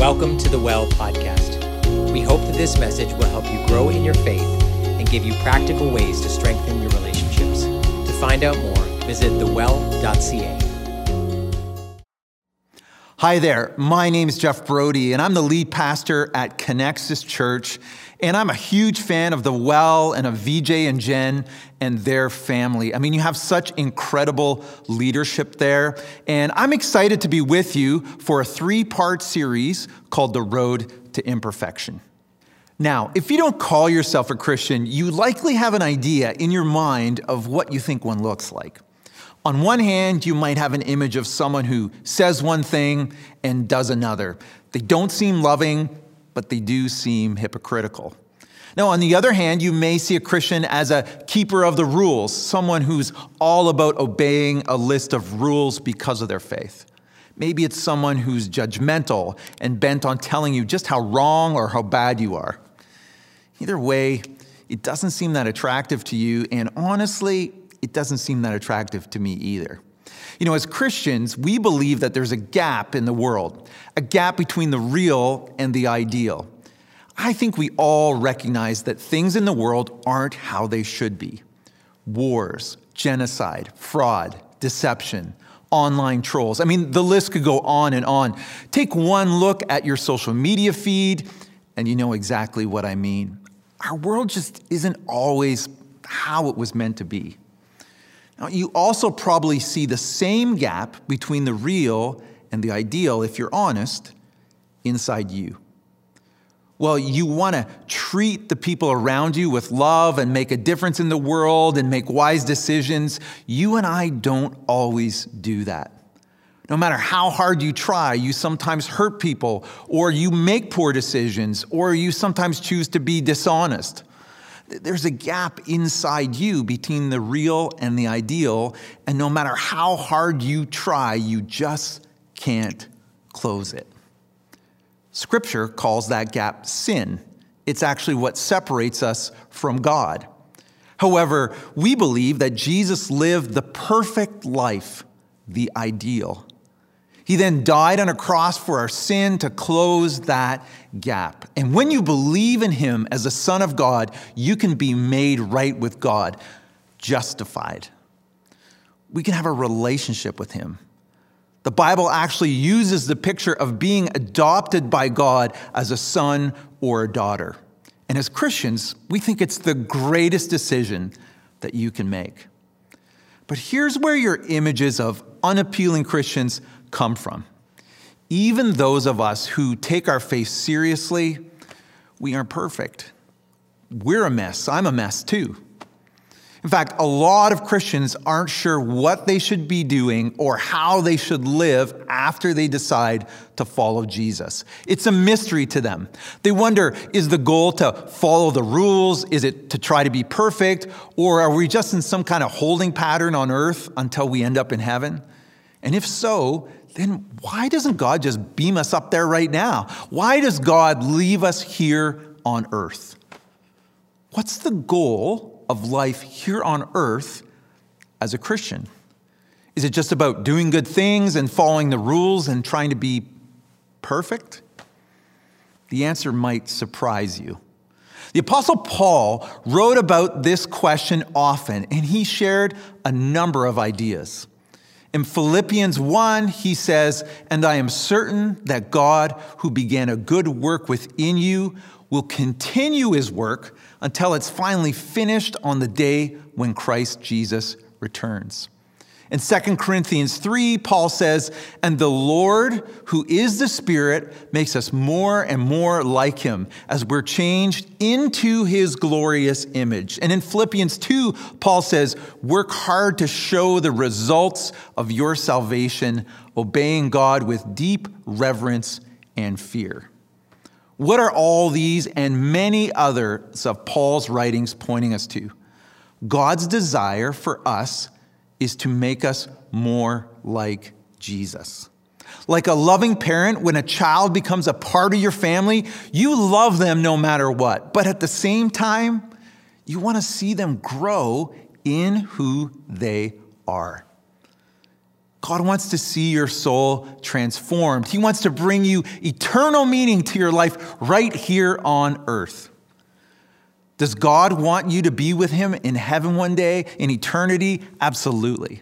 Welcome to the Well podcast. We hope that this message will help you grow in your faith and give you practical ways to strengthen your relationships. To find out more, visit thewell.ca. Hi there, my name is Jeff Brodie, and I'm the lead pastor at Connexus Church. And I'm a huge fan of the Well and of VJ and Jen and their family. I mean, you have such incredible leadership there. And I'm excited to be with you for a three part series called The Road to Imperfection. Now, if you don't call yourself a Christian, you likely have an idea in your mind of what you think one looks like. On one hand, you might have an image of someone who says one thing and does another. They don't seem loving, but they do seem hypocritical. Now, on the other hand, you may see a Christian as a keeper of the rules, someone who's all about obeying a list of rules because of their faith. Maybe it's someone who's judgmental and bent on telling you just how wrong or how bad you are. Either way, it doesn't seem that attractive to you, and honestly, it doesn't seem that attractive to me either. You know, as Christians, we believe that there's a gap in the world, a gap between the real and the ideal. I think we all recognize that things in the world aren't how they should be wars, genocide, fraud, deception, online trolls. I mean, the list could go on and on. Take one look at your social media feed, and you know exactly what I mean. Our world just isn't always how it was meant to be. Now, you also probably see the same gap between the real and the ideal, if you're honest, inside you. Well, you want to treat the people around you with love and make a difference in the world and make wise decisions. You and I don't always do that. No matter how hard you try, you sometimes hurt people, or you make poor decisions, or you sometimes choose to be dishonest. There's a gap inside you between the real and the ideal, and no matter how hard you try, you just can't close it. Scripture calls that gap sin. It's actually what separates us from God. However, we believe that Jesus lived the perfect life, the ideal. He then died on a cross for our sin to close that gap. And when you believe in Him as the Son of God, you can be made right with God, justified. We can have a relationship with Him. The Bible actually uses the picture of being adopted by God as a son or a daughter. And as Christians, we think it's the greatest decision that you can make. But here's where your images of unappealing Christians come from. Even those of us who take our faith seriously, we aren't perfect. We're a mess. I'm a mess too. In fact, a lot of Christians aren't sure what they should be doing or how they should live after they decide to follow Jesus. It's a mystery to them. They wonder is the goal to follow the rules? Is it to try to be perfect? Or are we just in some kind of holding pattern on earth until we end up in heaven? And if so, then why doesn't God just beam us up there right now? Why does God leave us here on earth? What's the goal of life here on earth as a Christian? Is it just about doing good things and following the rules and trying to be perfect? The answer might surprise you. The Apostle Paul wrote about this question often, and he shared a number of ideas. In Philippians 1, he says, And I am certain that God, who began a good work within you, will continue his work until it's finally finished on the day when Christ Jesus returns. In 2 Corinthians 3, Paul says, And the Lord, who is the Spirit, makes us more and more like him as we're changed into his glorious image. And in Philippians 2, Paul says, Work hard to show the results of your salvation, obeying God with deep reverence and fear. What are all these and many others of Paul's writings pointing us to? God's desire for us is to make us more like Jesus. Like a loving parent, when a child becomes a part of your family, you love them no matter what. But at the same time, you want to see them grow in who they are. God wants to see your soul transformed. He wants to bring you eternal meaning to your life right here on earth. Does God want you to be with Him in heaven one day, in eternity? Absolutely.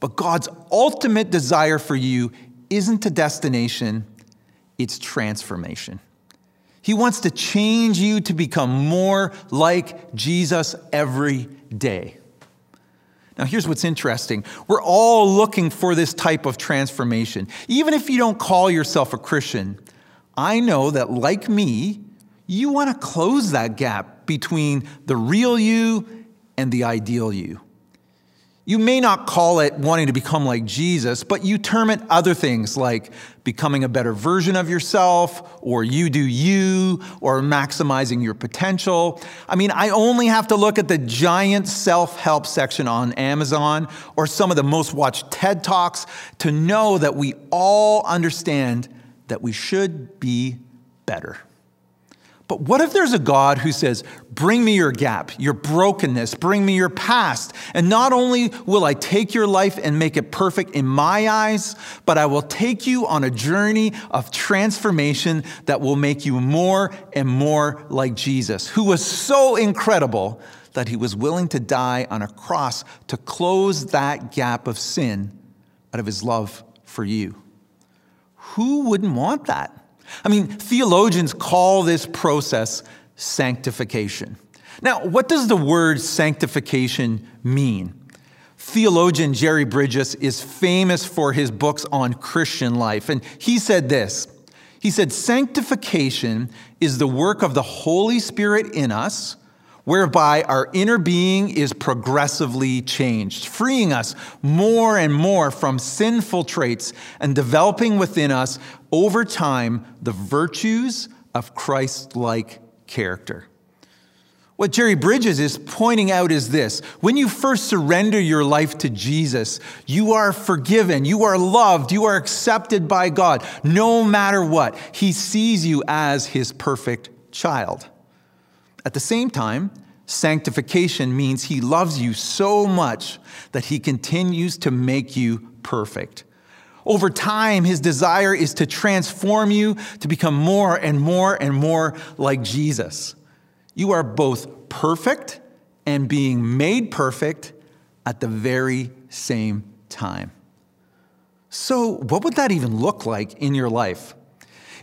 But God's ultimate desire for you isn't a destination, it's transformation. He wants to change you to become more like Jesus every day. Now, here's what's interesting. We're all looking for this type of transformation. Even if you don't call yourself a Christian, I know that, like me, you want to close that gap between the real you and the ideal you. You may not call it wanting to become like Jesus, but you term it other things like becoming a better version of yourself, or you do you, or maximizing your potential. I mean, I only have to look at the giant self help section on Amazon or some of the most watched TED Talks to know that we all understand that we should be better. But what if there's a God who says, Bring me your gap, your brokenness, bring me your past. And not only will I take your life and make it perfect in my eyes, but I will take you on a journey of transformation that will make you more and more like Jesus, who was so incredible that he was willing to die on a cross to close that gap of sin out of his love for you. Who wouldn't want that? I mean, theologians call this process sanctification. Now, what does the word sanctification mean? Theologian Jerry Bridges is famous for his books on Christian life, and he said this. He said, Sanctification is the work of the Holy Spirit in us whereby our inner being is progressively changed, freeing us more and more from sinful traits and developing within us over time the virtues of Christ like character. What Jerry Bridges is pointing out is this when you first surrender your life to Jesus, you are forgiven, you are loved, you are accepted by God, no matter what. He sees you as his perfect child. At the same time, sanctification means he loves you so much that he continues to make you perfect. Over time, his desire is to transform you to become more and more and more like Jesus. You are both perfect and being made perfect at the very same time. So, what would that even look like in your life?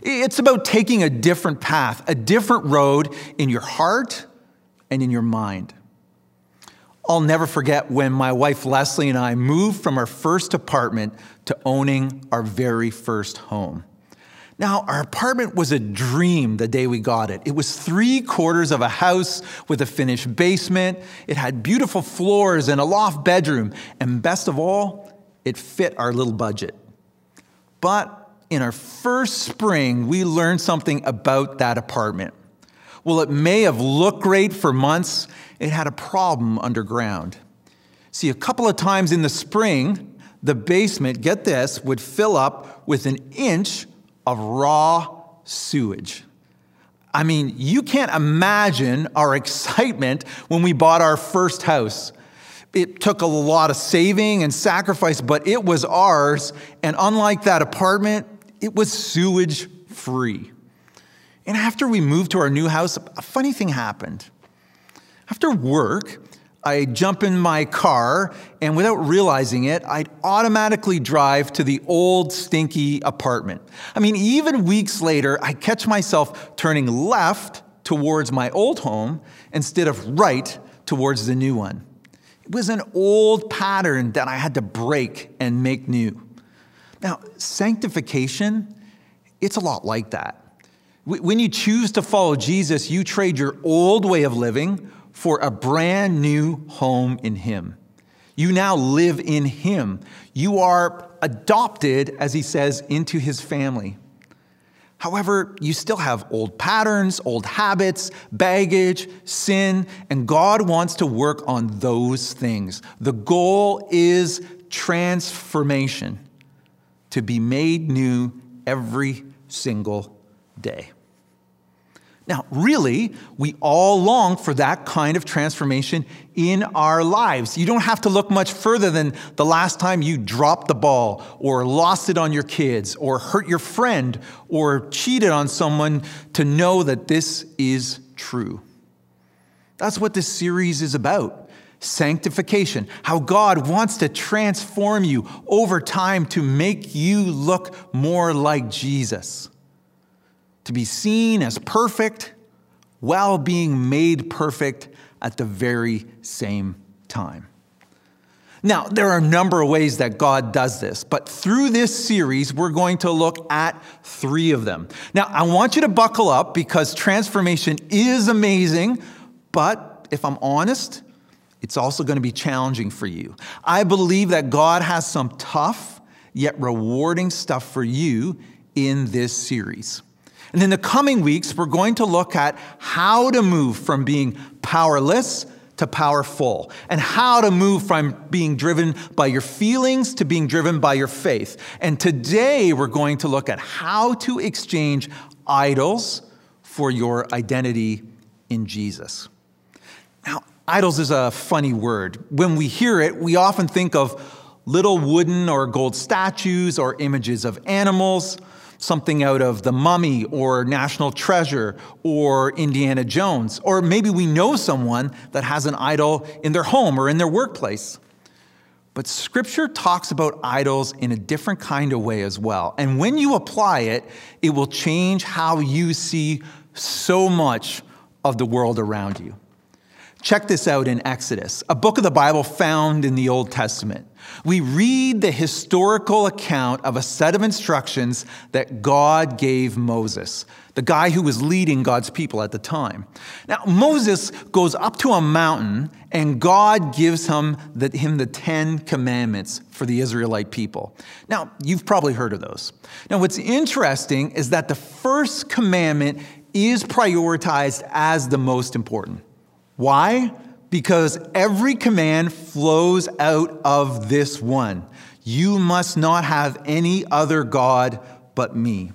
It's about taking a different path, a different road in your heart and in your mind. I'll never forget when my wife Leslie and I moved from our first apartment to owning our very first home. Now, our apartment was a dream the day we got it. It was three quarters of a house with a finished basement. It had beautiful floors and a loft bedroom. And best of all, it fit our little budget. But in our first spring, we learned something about that apartment. Well, it may have looked great for months, it had a problem underground. See, a couple of times in the spring, the basement, get this, would fill up with an inch of raw sewage. I mean, you can't imagine our excitement when we bought our first house. It took a lot of saving and sacrifice, but it was ours. And unlike that apartment, it was sewage free. And after we moved to our new house, a funny thing happened. After work, I'd jump in my car, and without realizing it, I'd automatically drive to the old, stinky apartment. I mean, even weeks later, I catch myself turning left towards my old home instead of right towards the new one. It was an old pattern that I had to break and make new. Now, sanctification, it's a lot like that. When you choose to follow Jesus, you trade your old way of living for a brand new home in Him. You now live in Him. You are adopted, as He says, into His family. However, you still have old patterns, old habits, baggage, sin, and God wants to work on those things. The goal is transformation, to be made new every single day. Now, really, we all long for that kind of transformation in our lives. You don't have to look much further than the last time you dropped the ball, or lost it on your kids, or hurt your friend, or cheated on someone to know that this is true. That's what this series is about sanctification, how God wants to transform you over time to make you look more like Jesus to be seen as perfect while being made perfect at the very same time. Now, there are a number of ways that God does this, but through this series, we're going to look at three of them. Now, I want you to buckle up because transformation is amazing, but if I'm honest, it's also going to be challenging for you. I believe that God has some tough yet rewarding stuff for you in this series. And in the coming weeks, we're going to look at how to move from being powerless to powerful, and how to move from being driven by your feelings to being driven by your faith. And today, we're going to look at how to exchange idols for your identity in Jesus. Idols is a funny word. When we hear it, we often think of little wooden or gold statues or images of animals something out of The Mummy or National Treasure or Indiana Jones. Or maybe we know someone that has an idol in their home or in their workplace. But scripture talks about idols in a different kind of way as well. And when you apply it, it will change how you see so much of the world around you. Check this out in Exodus, a book of the Bible found in the Old Testament. We read the historical account of a set of instructions that God gave Moses, the guy who was leading God's people at the time. Now, Moses goes up to a mountain and God gives him the, him the Ten Commandments for the Israelite people. Now, you've probably heard of those. Now, what's interesting is that the first commandment is prioritized as the most important. Why? Because every command flows out of this one. You must not have any other God but me.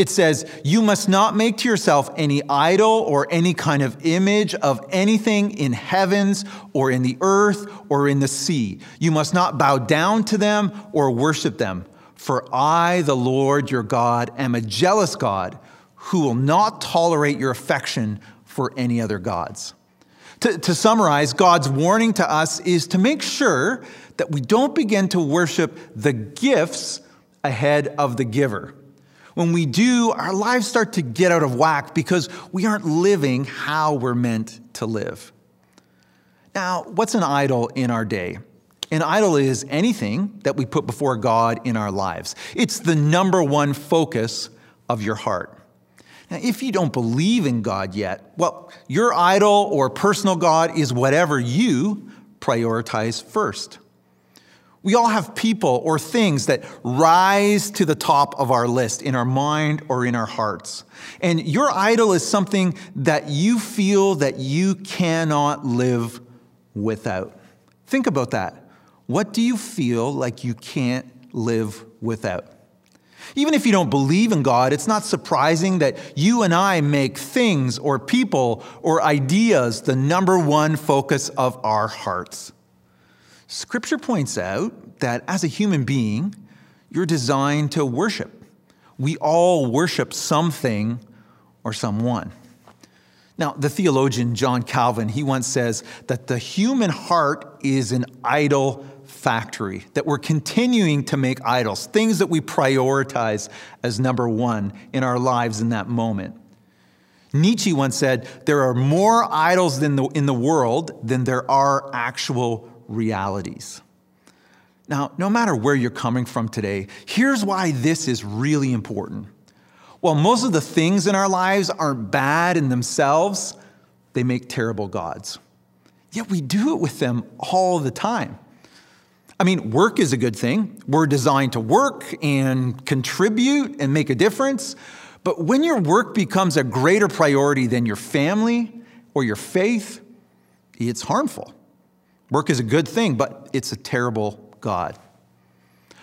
It says, You must not make to yourself any idol or any kind of image of anything in heavens or in the earth or in the sea. You must not bow down to them or worship them. For I, the Lord your God, am a jealous God who will not tolerate your affection for any other gods. To, to, summarize, God's warning to us is to make sure that we don't begin to worship the gifts ahead of the giver. When we do, our lives start to get out of whack because we aren't living how we're meant to live. Now, what's an idol in our day? An idol is anything that we put before God in our lives. It's the number one focus of your heart. If you don't believe in God yet, well, your idol or personal God is whatever you prioritize first. We all have people or things that rise to the top of our list in our mind or in our hearts. And your idol is something that you feel that you cannot live without. Think about that. What do you feel like you can't live without? Even if you don't believe in God, it's not surprising that you and I make things or people or ideas the number one focus of our hearts. Scripture points out that as a human being, you're designed to worship. We all worship something or someone. Now, the theologian John Calvin, he once says that the human heart is an idol factory, that we're continuing to make idols, things that we prioritize as number one in our lives in that moment. Nietzsche once said, There are more idols in the, in the world than there are actual realities. Now, no matter where you're coming from today, here's why this is really important. While most of the things in our lives aren't bad in themselves, they make terrible gods. Yet we do it with them all the time. I mean, work is a good thing. We're designed to work and contribute and make a difference. But when your work becomes a greater priority than your family or your faith, it's harmful. Work is a good thing, but it's a terrible God.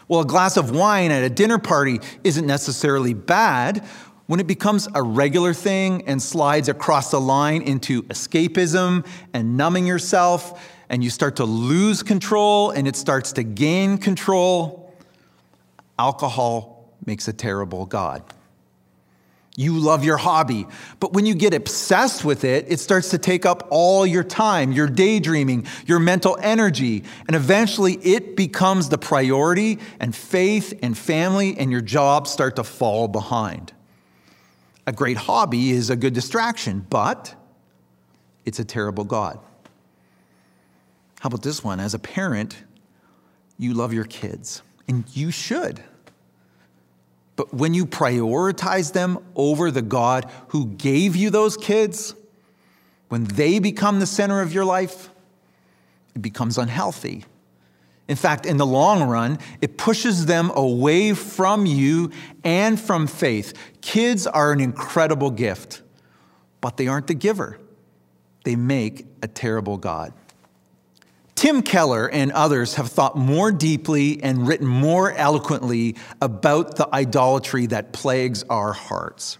Well, a glass of wine at a dinner party isn't necessarily bad, when it becomes a regular thing and slides across the line into escapism and numbing yourself, and you start to lose control and it starts to gain control, alcohol makes a terrible God. You love your hobby, but when you get obsessed with it, it starts to take up all your time, your daydreaming, your mental energy, and eventually it becomes the priority, and faith and family and your job start to fall behind. A great hobby is a good distraction, but it's a terrible God. How about this one? As a parent, you love your kids, and you should. But when you prioritize them over the God who gave you those kids, when they become the center of your life, it becomes unhealthy. In fact, in the long run, it pushes them away from you and from faith. Kids are an incredible gift, but they aren't the giver. They make a terrible God. Tim Keller and others have thought more deeply and written more eloquently about the idolatry that plagues our hearts.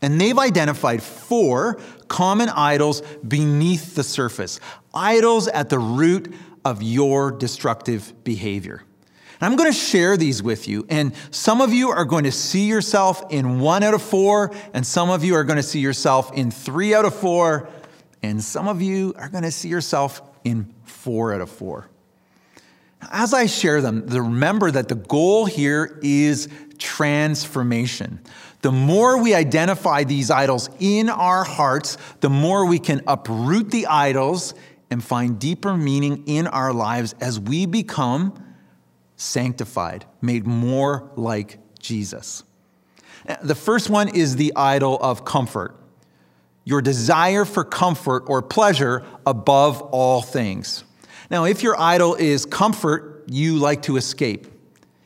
And they've identified four common idols beneath the surface, idols at the root of your destructive behavior. And I'm going to share these with you. And some of you are going to see yourself in one out of four, and some of you are going to see yourself in three out of four, and some of you are going to see yourself in four out of four. As I share them, remember that the goal here is transformation. The more we identify these idols in our hearts, the more we can uproot the idols and find deeper meaning in our lives as we become sanctified, made more like Jesus. The first one is the idol of comfort your desire for comfort or pleasure above all things. Now, if your idol is comfort, you like to escape.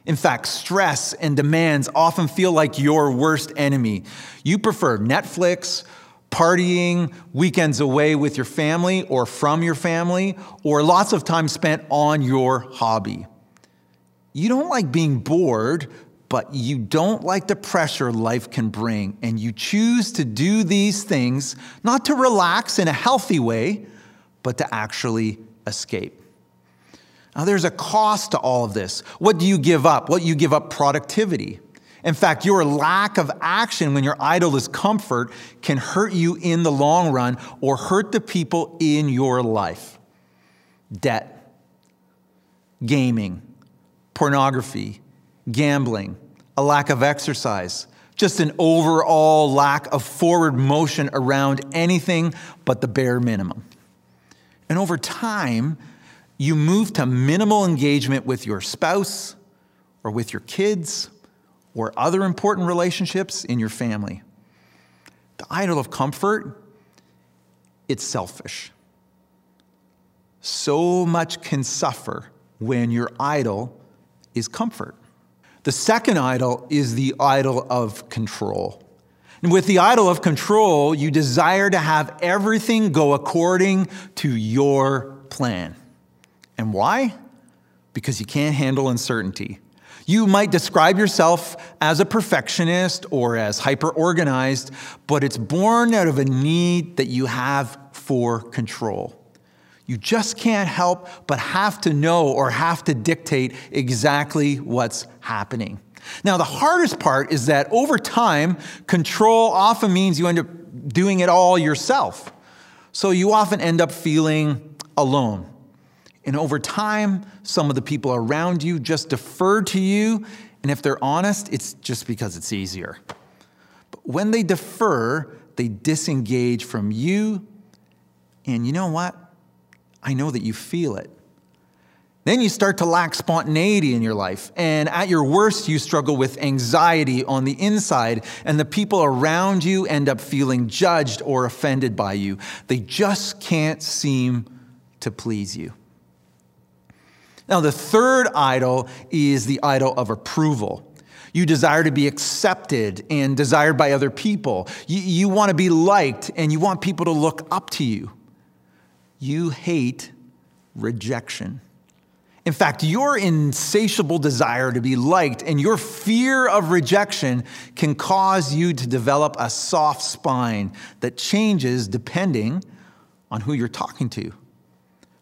In fact, stress and demands often feel like your worst enemy. You prefer Netflix, partying, weekends away with your family or from your family, or lots of time spent on your hobby. You don't like being bored, but you don't like the pressure life can bring, and you choose to do these things not to relax in a healthy way, but to actually escape. Now, there's a cost to all of this. What do you give up? What you give up productivity. In fact, your lack of action when your idol is comfort can hurt you in the long run or hurt the people in your life. Debt, gaming, pornography, gambling, a lack of exercise, just an overall lack of forward motion around anything but the bare minimum. And over time, you move to minimal engagement with your spouse or with your kids or other important relationships in your family. The idol of comfort, it's selfish. So much can suffer when your idol is comfort. The second idol is the idol of control. And with the idol of control, you desire to have everything go according to your plan. And why? Because you can't handle uncertainty. You might describe yourself as a perfectionist or as hyper organized, but it's born out of a need that you have for control. You just can't help but have to know or have to dictate exactly what's happening. Now, the hardest part is that over time, control often means you end up doing it all yourself. So you often end up feeling alone. And over time, some of the people around you just defer to you. And if they're honest, it's just because it's easier. But when they defer, they disengage from you. And you know what? I know that you feel it. Then you start to lack spontaneity in your life. And at your worst, you struggle with anxiety on the inside, and the people around you end up feeling judged or offended by you. They just can't seem to please you. Now, the third idol is the idol of approval. You desire to be accepted and desired by other people. You, you want to be liked and you want people to look up to you you hate rejection. In fact, your insatiable desire to be liked and your fear of rejection can cause you to develop a soft spine that changes depending on who you're talking to,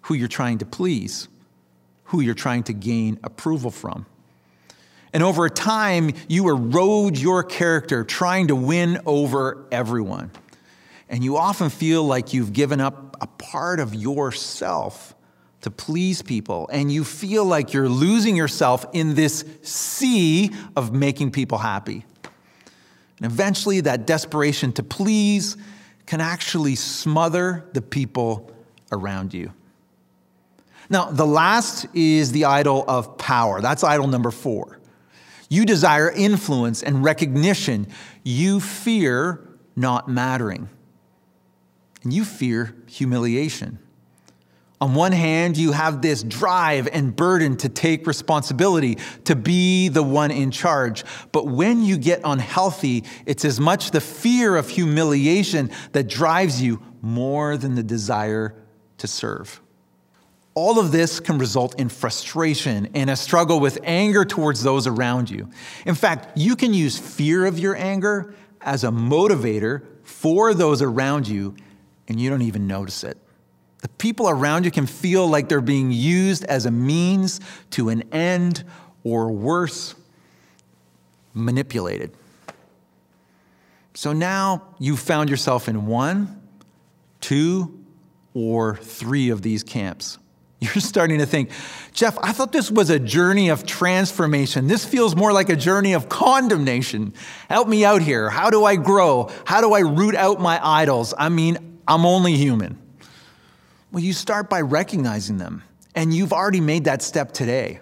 who you're trying to please, who you're trying to gain approval from. And over time, you erode your character trying to win over everyone. And you often feel like you've given up a part of yourself to please people. And you feel like you're losing yourself in this sea of making people happy. And eventually, that desperation to please can actually smother the people around you. Now, the last is the idol of power. That's idol number four. You desire influence and recognition. You fear not mattering. And you fear humiliation. On one hand, you have this drive and burden to take responsibility, to be the one in charge. But when you get unhealthy, it's as much the fear of humiliation that drives you more than the desire to serve. All of this can result in frustration and a struggle with anger towards those around you. In fact, you can use fear of your anger as a motivator for those around you, and you don't even notice it. The people around you can feel like they're being used as a means to an end, or worse, manipulated. So now you've found yourself in one, two, or three of these camps. You're starting to think, Jeff, I thought this was a journey of transformation. This feels more like a journey of condemnation. Help me out here. How do I grow? How do I root out my idols? I mean, I'm only human. Well, you start by recognizing them, and you've already made that step today.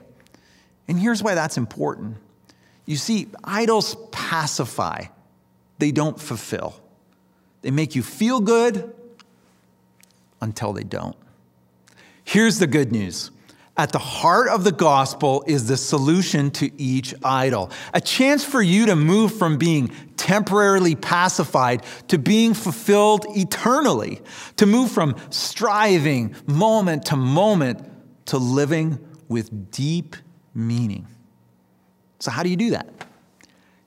And here's why that's important. You see, idols pacify, they don't fulfill. They make you feel good until they don't. Here's the good news at the heart of the gospel is the solution to each idol. A chance for you to move from being temporarily pacified to being fulfilled eternally, to move from striving moment to moment to living with deep meaning. So, how do you do that?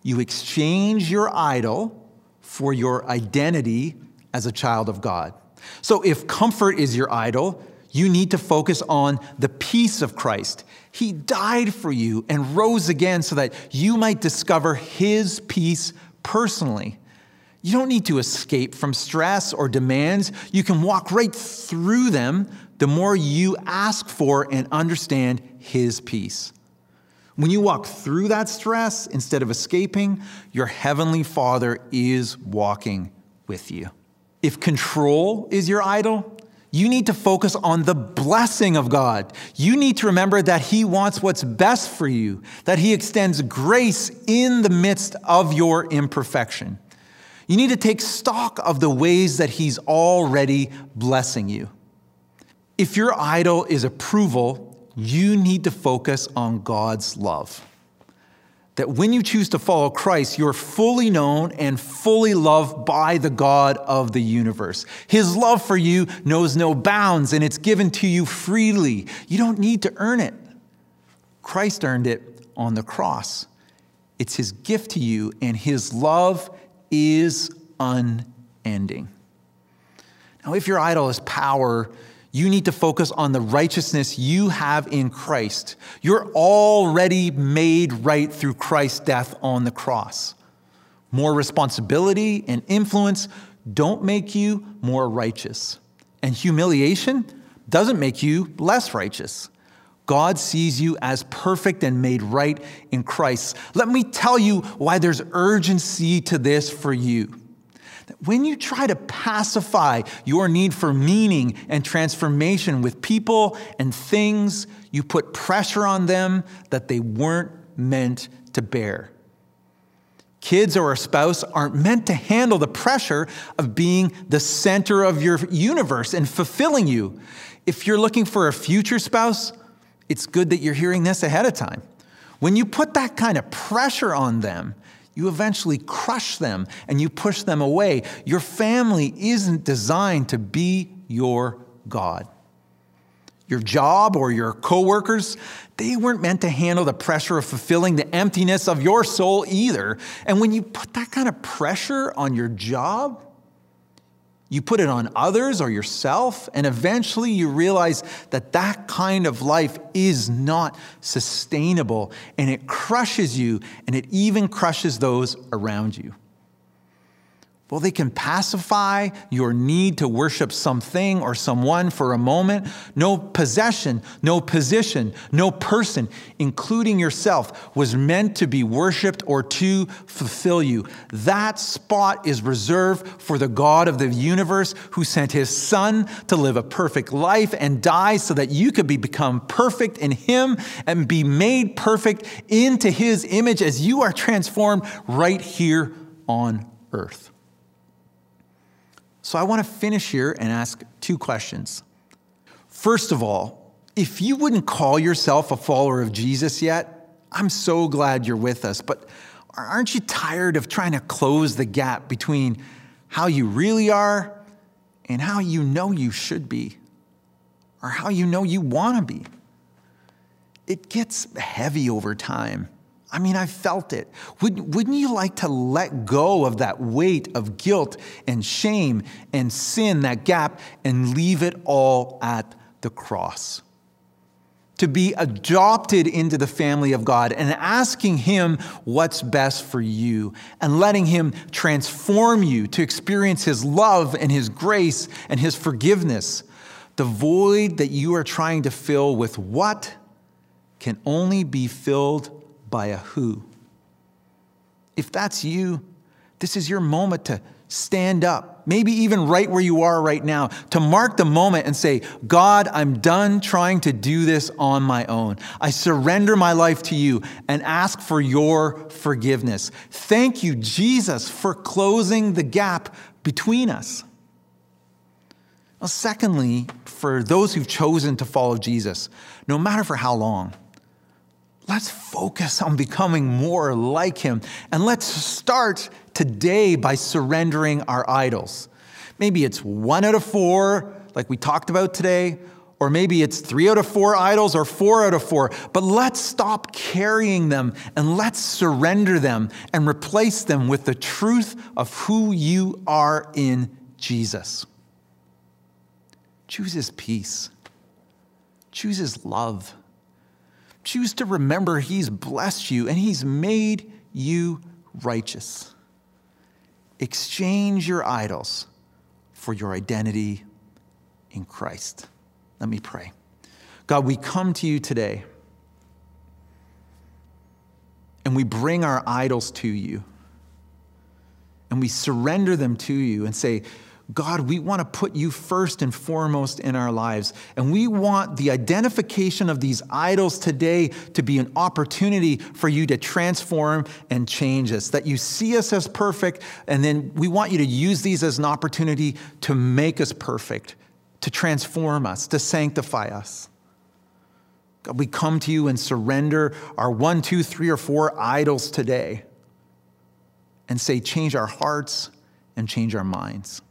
You exchange your idol for your identity as a child of God. So, if comfort is your idol, you need to focus on the peace of Christ. He died for you and rose again so that you might discover His peace personally. You don't need to escape from stress or demands. You can walk right through them the more you ask for and understand His peace. When you walk through that stress instead of escaping, your Heavenly Father is walking with you. If control is your idol, you need to focus on the blessing of God. You need to remember that He wants what's best for you, that He extends grace in the midst of your imperfection. You need to take stock of the ways that He's already blessing you. If your idol is approval, you need to focus on God's love that when you choose to follow Christ, you're fully known and fully loved by the God of the universe. His love for you knows no bounds and it's given to you freely. You don't need to earn it. Christ earned it on the cross. It's his gift to you, and his love is unending. Now, if your idol is power, you need to focus on the righteousness you have in Christ. You're already made right through Christ's death on the cross. More responsibility and influence don't make you more righteous. And humiliation doesn't make you less righteous. God sees you as perfect and made right in Christ. Let me tell you why there's urgency to this for you when you try to pacify your need for meaning and transformation with people and things, you put pressure on them that they weren't meant to bear. Kids or a spouse aren't meant to handle the pressure of being the center of your universe and fulfilling you. If you're looking for a future spouse, it's good that you're hearing this ahead of time. When you put that kind of pressure on them, you eventually crush them and you push them away. Your family isn't designed to be your God. Your job or your coworkers, they weren't meant to handle the pressure of fulfilling the emptiness of your soul either. And when you put that kind of pressure on your job, you put it on others or yourself, and eventually you realize that that kind of life is not sustainable and it crushes you and it even crushes those around you. Well, they can pacify your need to worship something or someone for a moment. No possession, no position, no person, including yourself, was meant to be worshiped or to fulfill you. That spot is reserved for the God of the universe who sent his son to live a perfect life and die so that you could be become perfect in him and be made perfect into his image as you are transformed right here on earth. So I want to finish here and ask two questions. First of all, if you wouldn't call yourself a follower of Jesus yet, I'm so glad you're with us. But aren't you tired of trying to close the gap between how you really are and how you know you should be or how you know you want to be? It gets heavy over time. I mean, I felt it. Wouldn't, wouldn't you like to let go of that weight of guilt and shame and sin, that gap, and leave it all at the cross? To be adopted into the family of God and asking Him what's best for you and letting Him transform you to experience His love and His grace and His forgiveness. The void that you are trying to fill with what can only be filled by a who. If that's you, this is your moment to stand up, maybe even right where you are right now, to mark the moment and say, God, I'm done trying to do this on my own. I surrender my life to you and ask for your forgiveness. Thank you, Jesus, for closing the gap between us. Secondly, for those who've chosen to follow Jesus, no matter for how long, Let's focus on becoming more like him. And let's start today by surrendering our idols. Maybe it's one out of four, like we talked about today, or maybe it's three out of four idols or four out of four. But let's stop carrying them and let's surrender them and replace them with the truth of who you are in Jesus. Choose his peace, choose his love Choose to remember He's blessed you and He's made you righteous. Exchange your idols for your identity in Christ. Let me pray. God, we come to you today and we bring our idols to you and we surrender them to you and say, God, we want to put you first and foremost in our lives. And we want the identification of these idols today to be an opportunity for you to transform and change us. That you see us as perfect, and then we want you to use these as an opportunity to make us perfect, to transform us, to sanctify us. God, we come to you and surrender our one, two, three, or four idols today and say, change our hearts and change our minds.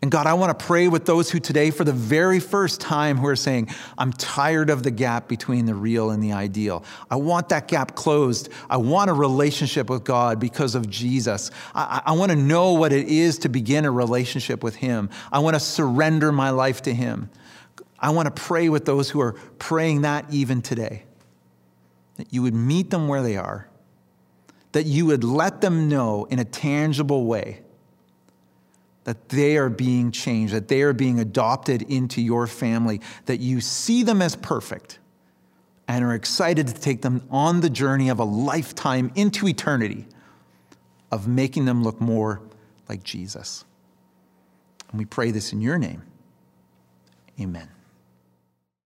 And God, I want to pray with those who today, for the very first time, who are saying, I'm tired of the gap between the real and the ideal. I want that gap closed. I want a relationship with God because of Jesus. I, I want to know what it is to begin a relationship with Him. I want to surrender my life to Him. I want to pray with those who are praying that even today. That you would meet them where they are, that you would let them know in a tangible way that they are being changed, that they are being adopted into your family, that you see them as perfect and are excited to take them on the journey of a lifetime into eternity of making them look more like Jesus. And we pray this in your name. Amen.